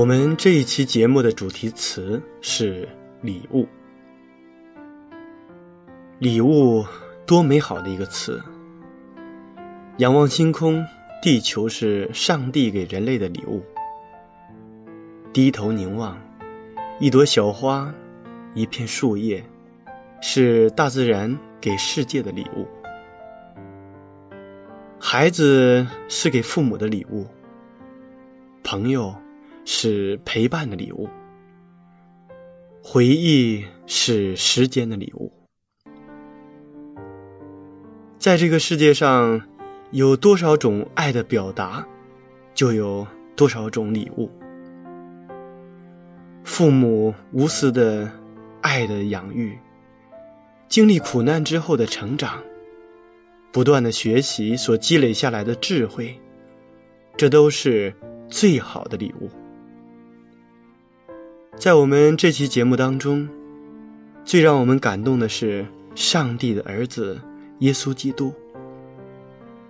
我们这一期节目的主题词是礼物。礼物多美好的一个词！仰望星空，地球是上帝给人类的礼物。低头凝望，一朵小花，一片树叶，是大自然给世界的礼物。孩子是给父母的礼物，朋友。是陪伴的礼物，回忆是时间的礼物。在这个世界上，有多少种爱的表达，就有多少种礼物。父母无私的爱的养育，经历苦难之后的成长，不断的学习所积累下来的智慧，这都是最好的礼物。在我们这期节目当中，最让我们感动的是上帝的儿子耶稣基督。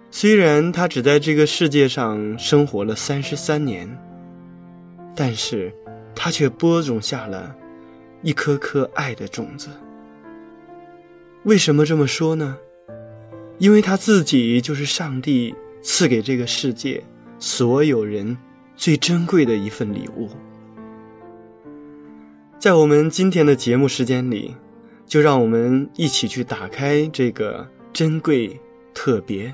虽然他只在这个世界上生活了三十三年，但是他却播种下了一颗颗爱的种子。为什么这么说呢？因为他自己就是上帝赐给这个世界所有人最珍贵的一份礼物。在我们今天的节目时间里，就让我们一起去打开这个珍贵、特别、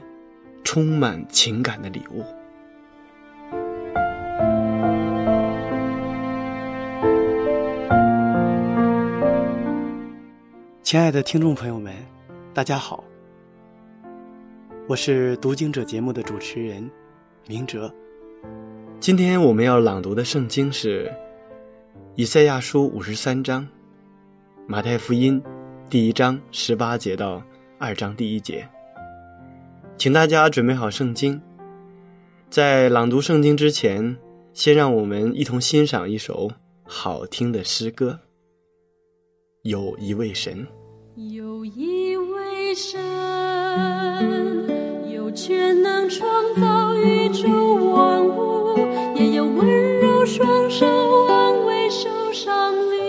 充满情感的礼物。亲爱的听众朋友们，大家好，我是读经者节目的主持人明哲。今天我们要朗读的圣经是。以赛亚书五十三章，马太福音第一章十八节到二章第一节，请大家准备好圣经。在朗读圣经之前，先让我们一同欣赏一首好听的诗歌。有一位神，有一位神，有全能创造宇宙万物，也有温柔双手。双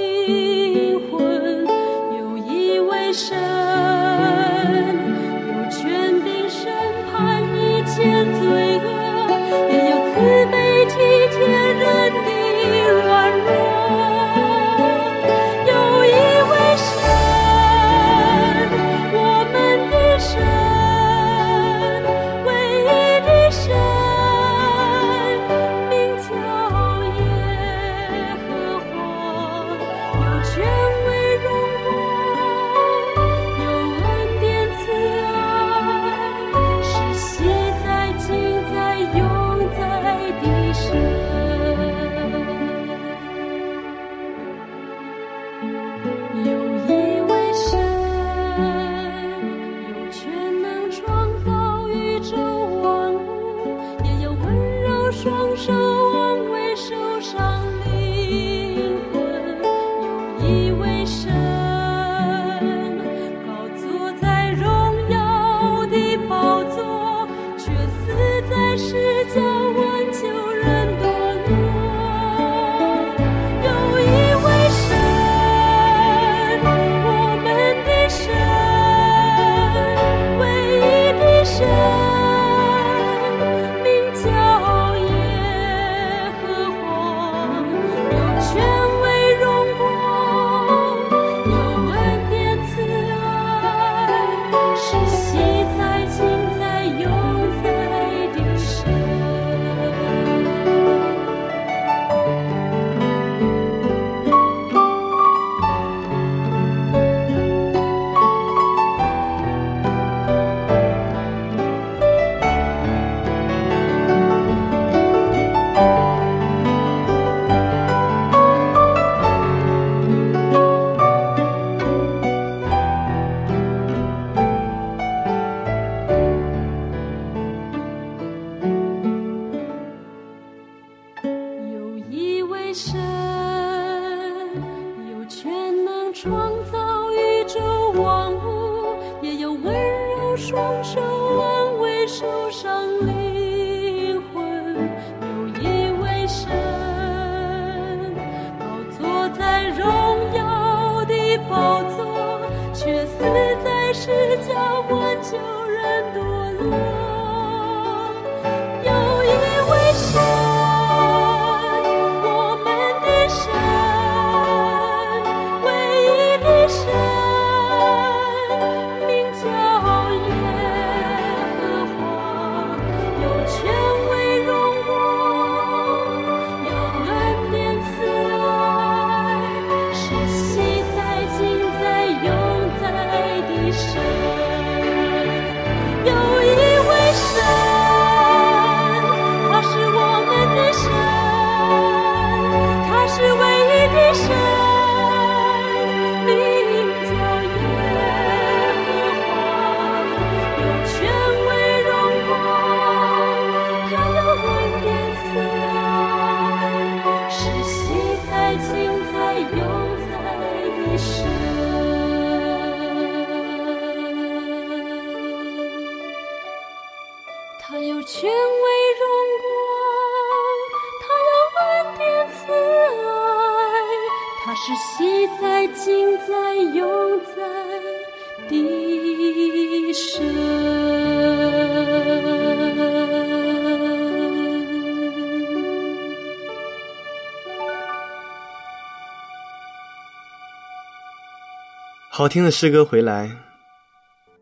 好听的诗歌回来，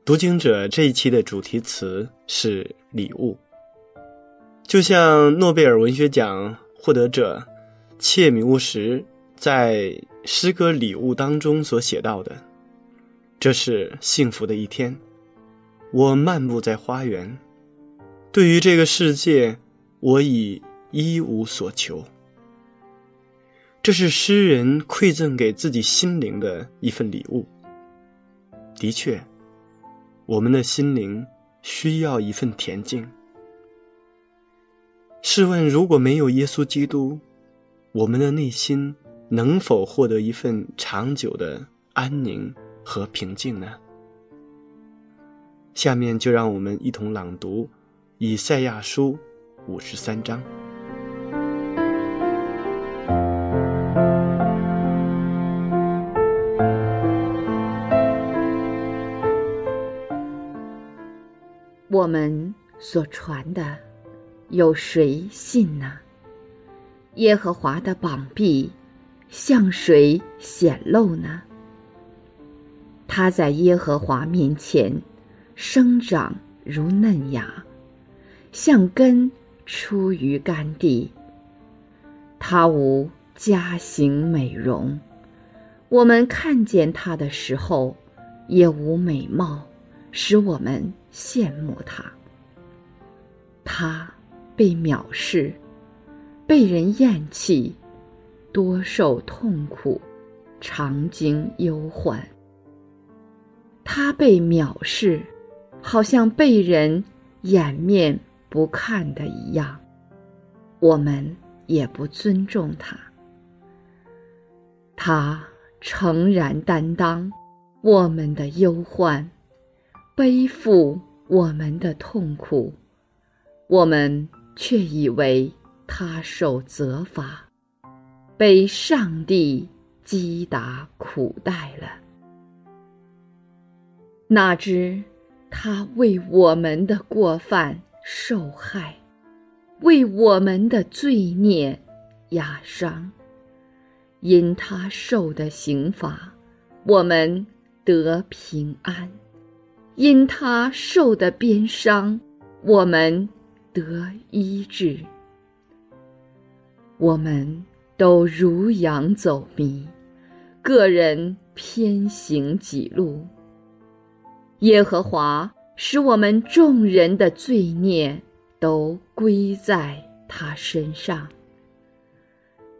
读经者这一期的主题词是礼物，就像诺贝尔文学奖获得者切米乌什在诗歌《礼物》当中所写到的：“这是幸福的一天，我漫步在花园，对于这个世界，我已一无所求。”这是诗人馈赠给自己心灵的一份礼物。的确，我们的心灵需要一份恬静。试问，如果没有耶稣基督，我们的内心能否获得一份长久的安宁和平静呢？下面就让我们一同朗读《以赛亚书》五十三章。我们所传的，有谁信呢？耶和华的膀臂向谁显露呢？他在耶和华面前生长如嫩芽，像根出于干地。他无家形美容，我们看见他的时候，也无美貌，使我们羡慕他。他被藐视，被人厌弃，多受痛苦，常经忧患。他被藐视，好像被人掩面不看的一样，我们也不尊重他。他诚然担当我们的忧患，背负我们的痛苦，我们却以为他受责罚，被上帝击打苦待了。哪知他为我们的过犯受害，为我们的罪孽压伤。因他受的刑罚，我们得平安；因他受的鞭伤，我们得医治。我们都如羊走迷，个人偏行己路。耶和华使我们众人的罪孽都归在他身上。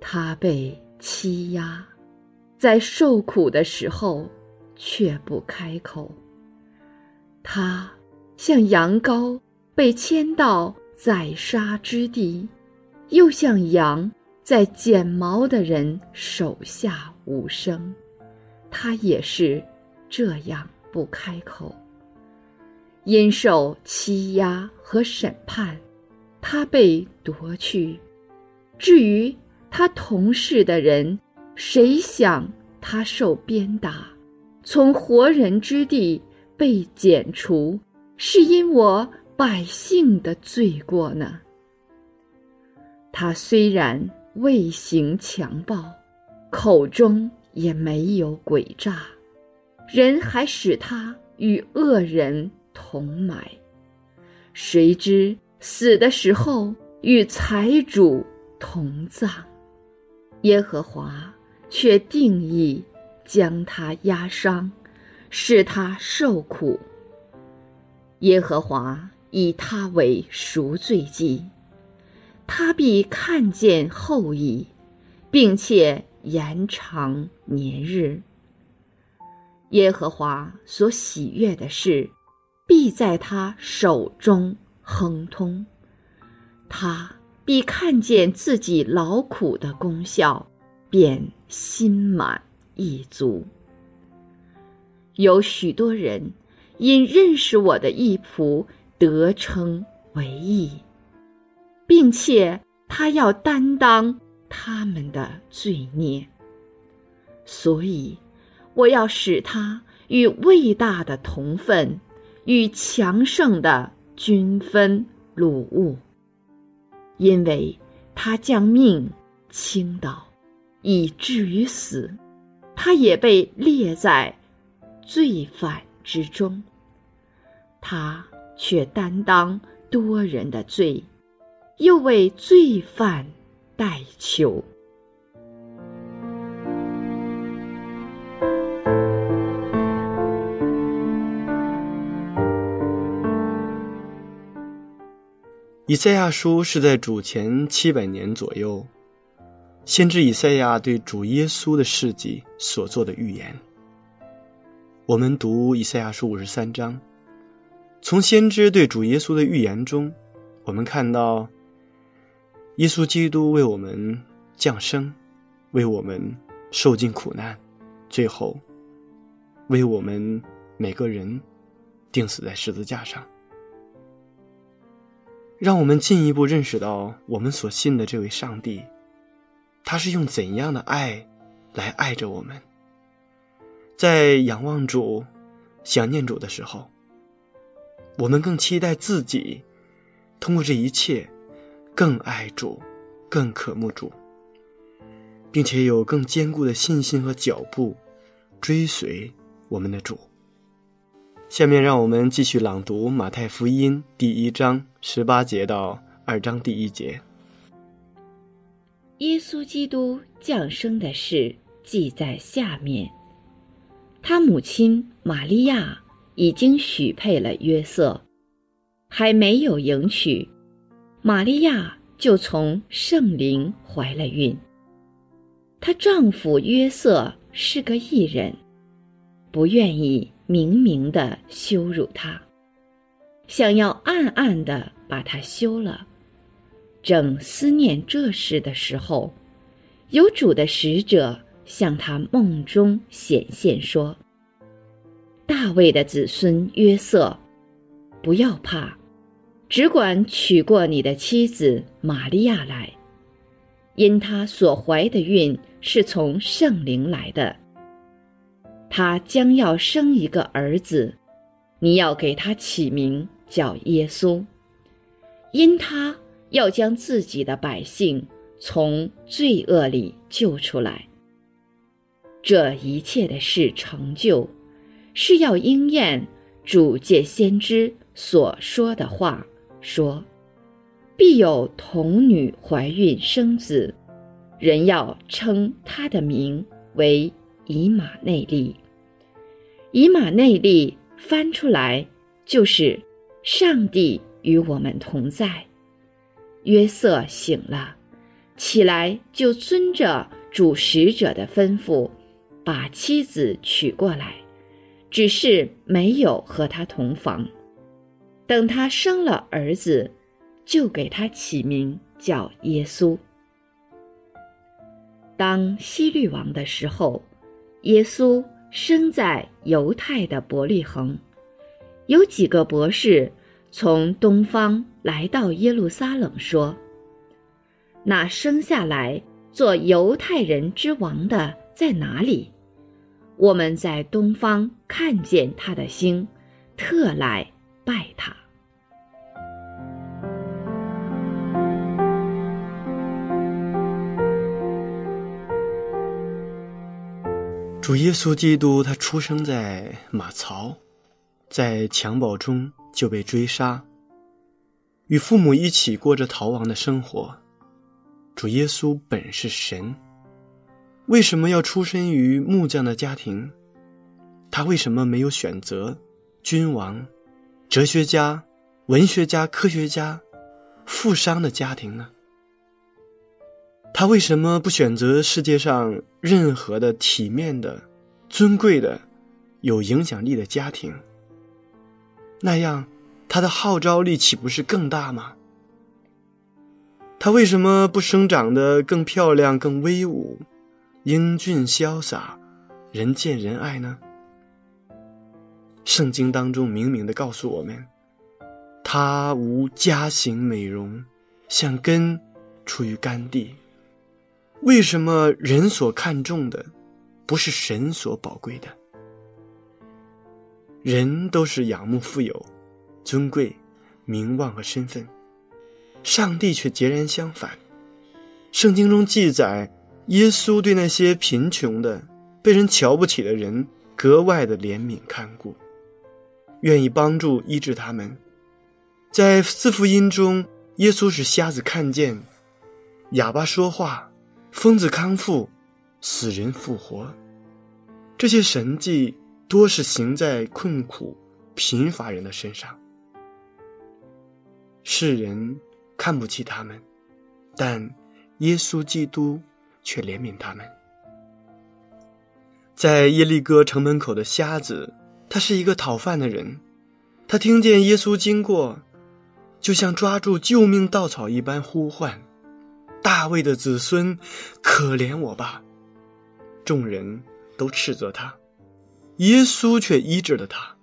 他被欺压，在受苦的时候却不开口。他像羊羔被牵到宰杀之地，又像羊在剪毛的人手下无声。他也是这样不开口。因受欺压和审判，他被夺去。至于他同事的人，谁想他受鞭打，从活人之地被剪除，是因我百姓的罪过呢？他虽然未行强暴，口中也没有诡诈，人还使他与恶人同埋。谁知死的时候与财主同葬，耶和华却定义将他压伤，使他受苦。耶和华以他为赎罪祭。他必看见后裔，并且延长年日。耶和华所喜悦的事，必在他手中亨通。他必看见自己劳苦的功效，便心满意足。有许多人因认识我的义仆，得称为义。并且他要担当他们的罪孽，所以我要使他与伟大的同分，与强盛的均分掳物，因为他将命倾倒，以至于死，他也被列在罪犯之中，他却担当多人的罪。又为罪犯代求。以赛亚书是在主前七百年左右，先知以赛亚对主耶稣的事迹所做的预言。我们读以赛亚书五十三章，从先知对主耶稣的预言中，我们看到。耶稣基督为我们降生，为我们受尽苦难，最后为我们每个人钉死在十字架上，让我们进一步认识到我们所信的这位上帝，他是用怎样的爱来爱着我们。在仰望主、想念主的时候，我们更期待自己通过这一切。更爱主，更渴慕主，并且有更坚固的信心和脚步，追随我们的主。下面让我们继续朗读《马太福音》第一章十八节到二章第一节。耶稣基督降生的事记在下面。他母亲玛利亚已经许配了约瑟，还没有迎娶。玛利亚就从圣灵怀了孕。她丈夫约瑟是个异人，不愿意明明的羞辱她，想要暗暗的把她休了。正思念这事的时候，有主的使者向他梦中显现说：“大卫的子孙约瑟，不要怕。”只管娶过你的妻子玛利亚来，因她所怀的孕是从圣灵来的。她将要生一个儿子，你要给他起名叫耶稣，因他要将自己的百姓从罪恶里救出来。这一切的事成就，是要应验主借先知所说的话。说：“必有童女怀孕生子，人要称他的名为以马内利。以马内利翻出来就是上帝与我们同在。约瑟醒了，起来就遵着主使者的吩咐，把妻子娶过来，只是没有和他同房。”等他生了儿子，就给他起名叫耶稣。当希律王的时候，耶稣生在犹太的伯利恒，有几个博士从东方来到耶路撒冷，说：“那生下来做犹太人之王的在哪里？我们在东方看见他的星，特来拜他。”主耶稣基督，他出生在马槽，在襁褓中就被追杀，与父母一起过着逃亡的生活。主耶稣本是神，为什么要出身于木匠的家庭？他为什么没有选择君王、哲学家、文学家、科学家、富商的家庭呢？他为什么不选择世界上任何的体面的、尊贵的、有影响力的家庭？那样，他的号召力岂不是更大吗？他为什么不生长得更漂亮、更威武、英俊潇洒、人见人爱呢？圣经当中明明的告诉我们，他无家型美容，像根出于干地。为什么人所看重的，不是神所宝贵的？人都是仰慕富有、尊贵、名望和身份，上帝却截然相反。圣经中记载，耶稣对那些贫穷的、被人瞧不起的人格外的怜悯看顾，愿意帮助医治他们。在四福音中，耶稣使瞎子看见，哑巴说话。疯子康复，死人复活，这些神迹多是行在困苦、贫乏人的身上。世人看不起他们，但耶稣基督却怜悯他们。在耶利哥城门口的瞎子，他是一个讨饭的人，他听见耶稣经过，就像抓住救命稻草一般呼唤。大卫的子孙，可怜我吧！众人都斥责他，耶稣却医治了他。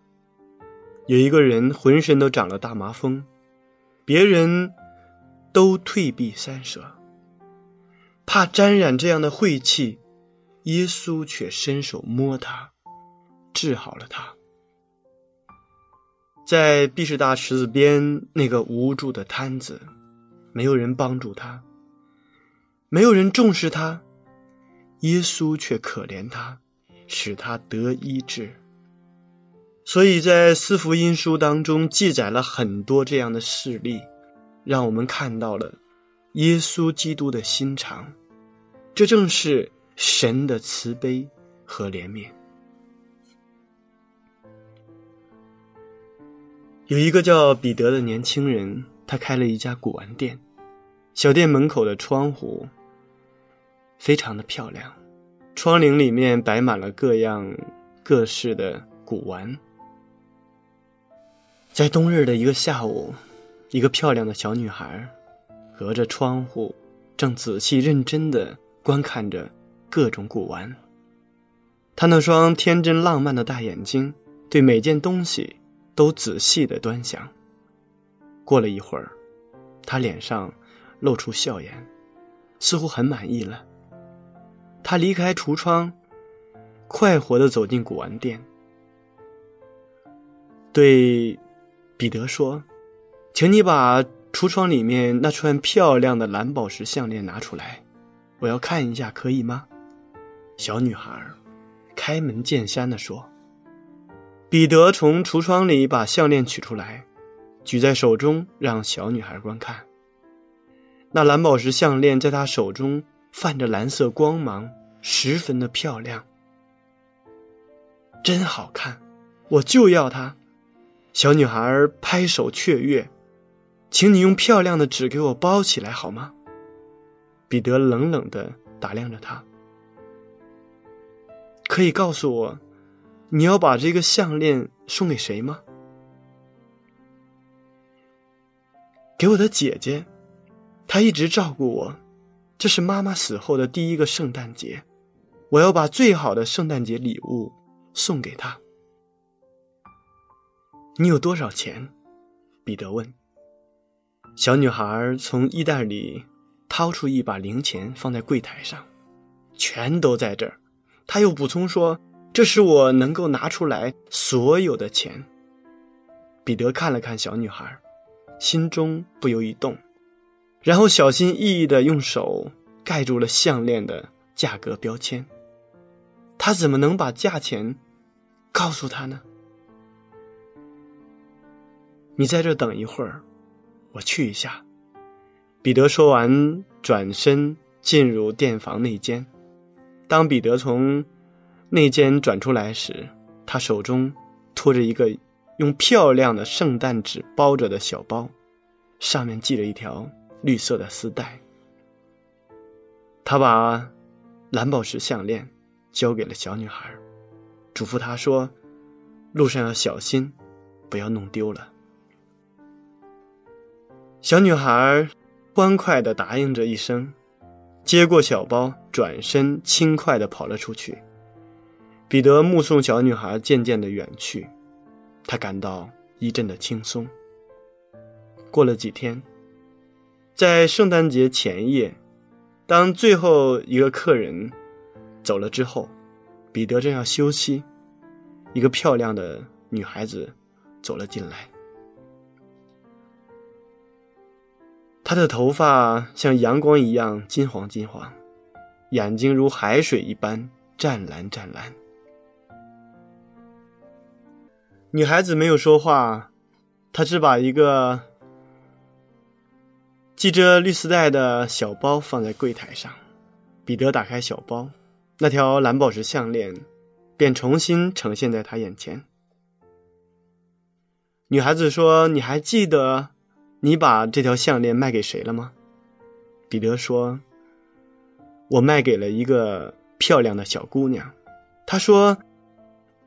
有一个人浑身都长了大麻风，别人都退避三舍，怕沾染这样的晦气，耶稣却伸手摸他，治好了他。在毕士大池子边那个无助的摊子，没有人帮助他。没有人重视他，耶稣却可怜他，使他得医治。所以在四福音书当中记载了很多这样的事例，让我们看到了耶稣基督的心肠，这正是神的慈悲和怜悯。有一个叫彼得的年轻人，他开了一家古玩店，小店门口的窗户。非常的漂亮，窗棂里面摆满了各样各式的古玩。在冬日的一个下午，一个漂亮的小女孩，隔着窗户，正仔细认真的观看着各种古玩。他那双天真浪漫的大眼睛，对每件东西都仔细的端详。过了一会儿，他脸上露出笑颜，似乎很满意了。他离开橱窗，快活的走进古玩店，对彼得说：“请你把橱窗里面那串漂亮的蓝宝石项链拿出来，我要看一下，可以吗？”小女孩开门见山的说。彼得从橱窗里把项链取出来，举在手中，让小女孩观看。那蓝宝石项链在她手中。泛着蓝色光芒，十分的漂亮，真好看，我就要它。小女孩拍手雀跃，请你用漂亮的纸给我包起来好吗？彼得冷冷的打量着他，可以告诉我，你要把这个项链送给谁吗？给我的姐姐，她一直照顾我。这是妈妈死后的第一个圣诞节，我要把最好的圣诞节礼物送给她。你有多少钱？”彼得问。小女孩从衣袋里掏出一把零钱，放在柜台上，全都在这儿。她又补充说：“这是我能够拿出来所有的钱。”彼得看了看小女孩，心中不由一动，然后小心翼翼地用手盖住了项链的价格标签。他怎么能把价钱告诉他呢？你在这等一会儿。我去一下。彼得说完，转身进入店房内间。当彼得从内间转出来时，他手中托着一个用漂亮的圣诞纸包着的小包，上面系着一条绿色的丝带。他把蓝宝石项链交给了小女孩，嘱咐她说：“路上要小心，不要弄丢了。”小女孩欢快地答应着一声，接过小包，转身轻快地跑了出去。彼得目送小女孩渐渐地远去，他感到一阵的轻松。过了几天，在圣诞节前夜，当最后一个客人走了之后，彼得正要休息，一个漂亮的女孩子走了进来。她的头发像阳光一样金黄金黄，眼睛如海水一般湛蓝湛蓝。女孩子没有说话，她只把一个系着绿丝带的小包放在柜台上。彼得打开小包，那条蓝宝石项链便重新呈现在他眼前。女孩子说：“你还记得？”你把这条项链卖给谁了吗？彼得说：“我卖给了一个漂亮的小姑娘。”他说：“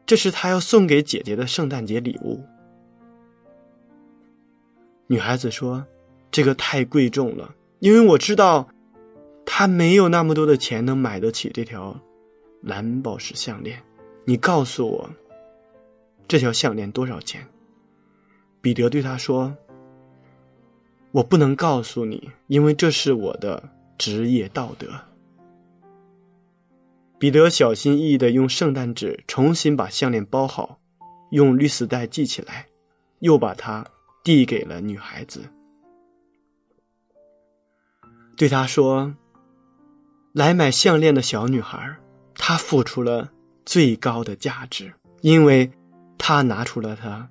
这是他要送给姐姐的圣诞节礼物。”女孩子说：“这个太贵重了，因为我知道，他没有那么多的钱能买得起这条蓝宝石项链。你告诉我，这条项链多少钱？”彼得对他说。我不能告诉你，因为这是我的职业道德。彼得小心翼翼的用圣诞纸重新把项链包好，用绿丝带系起来，又把它递给了女孩子，对她说：“来买项链的小女孩，她付出了最高的价值，因为她拿出了她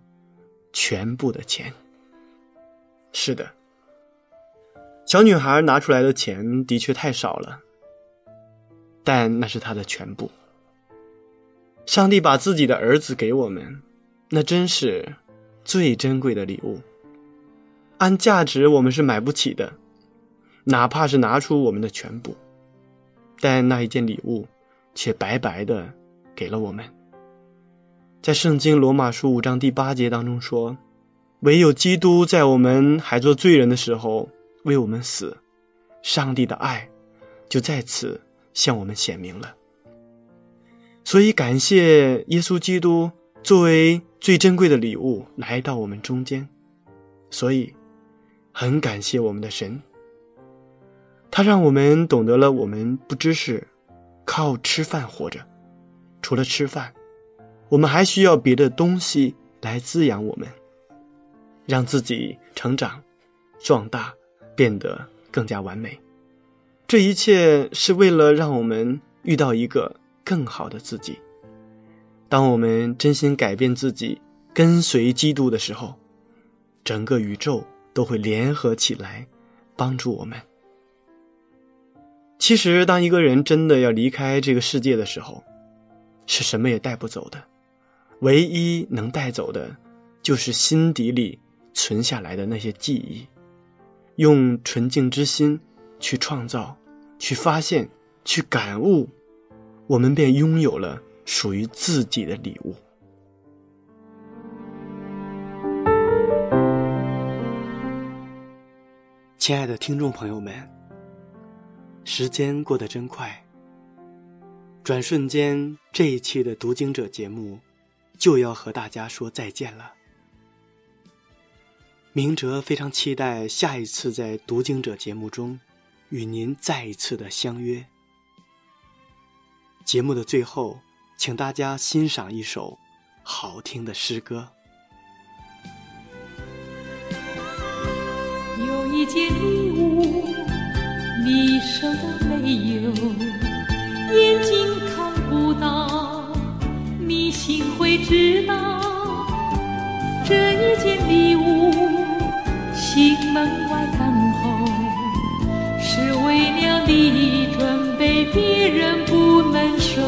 全部的钱。”是的。小女孩拿出来的钱的确太少了，但那是她的全部。上帝把自己的儿子给我们，那真是最珍贵的礼物。按价值，我们是买不起的，哪怕是拿出我们的全部。但那一件礼物，却白白的给了我们。在圣经罗马书五章第八节当中说：“唯有基督在我们还做罪人的时候。”为我们死，上帝的爱就在此向我们显明了。所以，感谢耶稣基督作为最珍贵的礼物来到我们中间。所以，很感谢我们的神，他让我们懂得了我们不知是靠吃饭活着，除了吃饭，我们还需要别的东西来滋养我们，让自己成长、壮大。变得更加完美，这一切是为了让我们遇到一个更好的自己。当我们真心改变自己，跟随基督的时候，整个宇宙都会联合起来，帮助我们。其实，当一个人真的要离开这个世界的时候，是什么也带不走的，唯一能带走的，就是心底里存下来的那些记忆。用纯净之心去创造、去发现、去感悟，我们便拥有了属于自己的礼物。亲爱的听众朋友们，时间过得真快，转瞬间这一期的读经者节目就要和大家说再见了。明哲非常期待下一次在读经者节目中与您再一次的相约。节目的最后，请大家欣赏一首好听的诗歌。有一件礼物，你收到没有？眼睛看不到，你心会知道。这一件礼物，心门外等候，是为了你准备，别人不能收。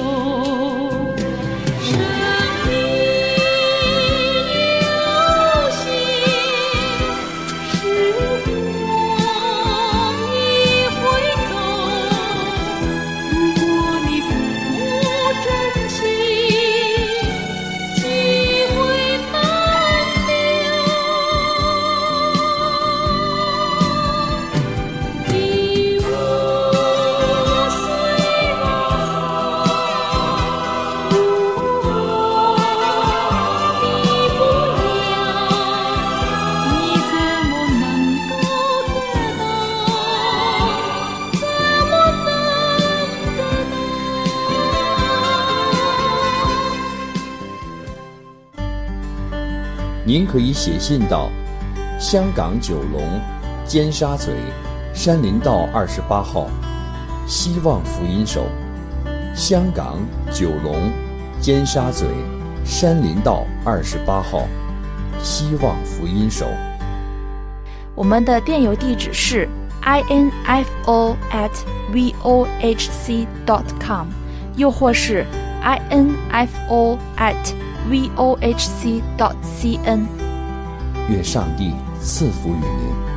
可以写信到香港九龙尖沙咀山林道二十八号，希望福音手。香港九龙尖沙咀山林道二十八号，希望福音手。我们的电邮地址是 info at vohc dot com，又或是 info at vohc dot cn。愿上帝赐福于您。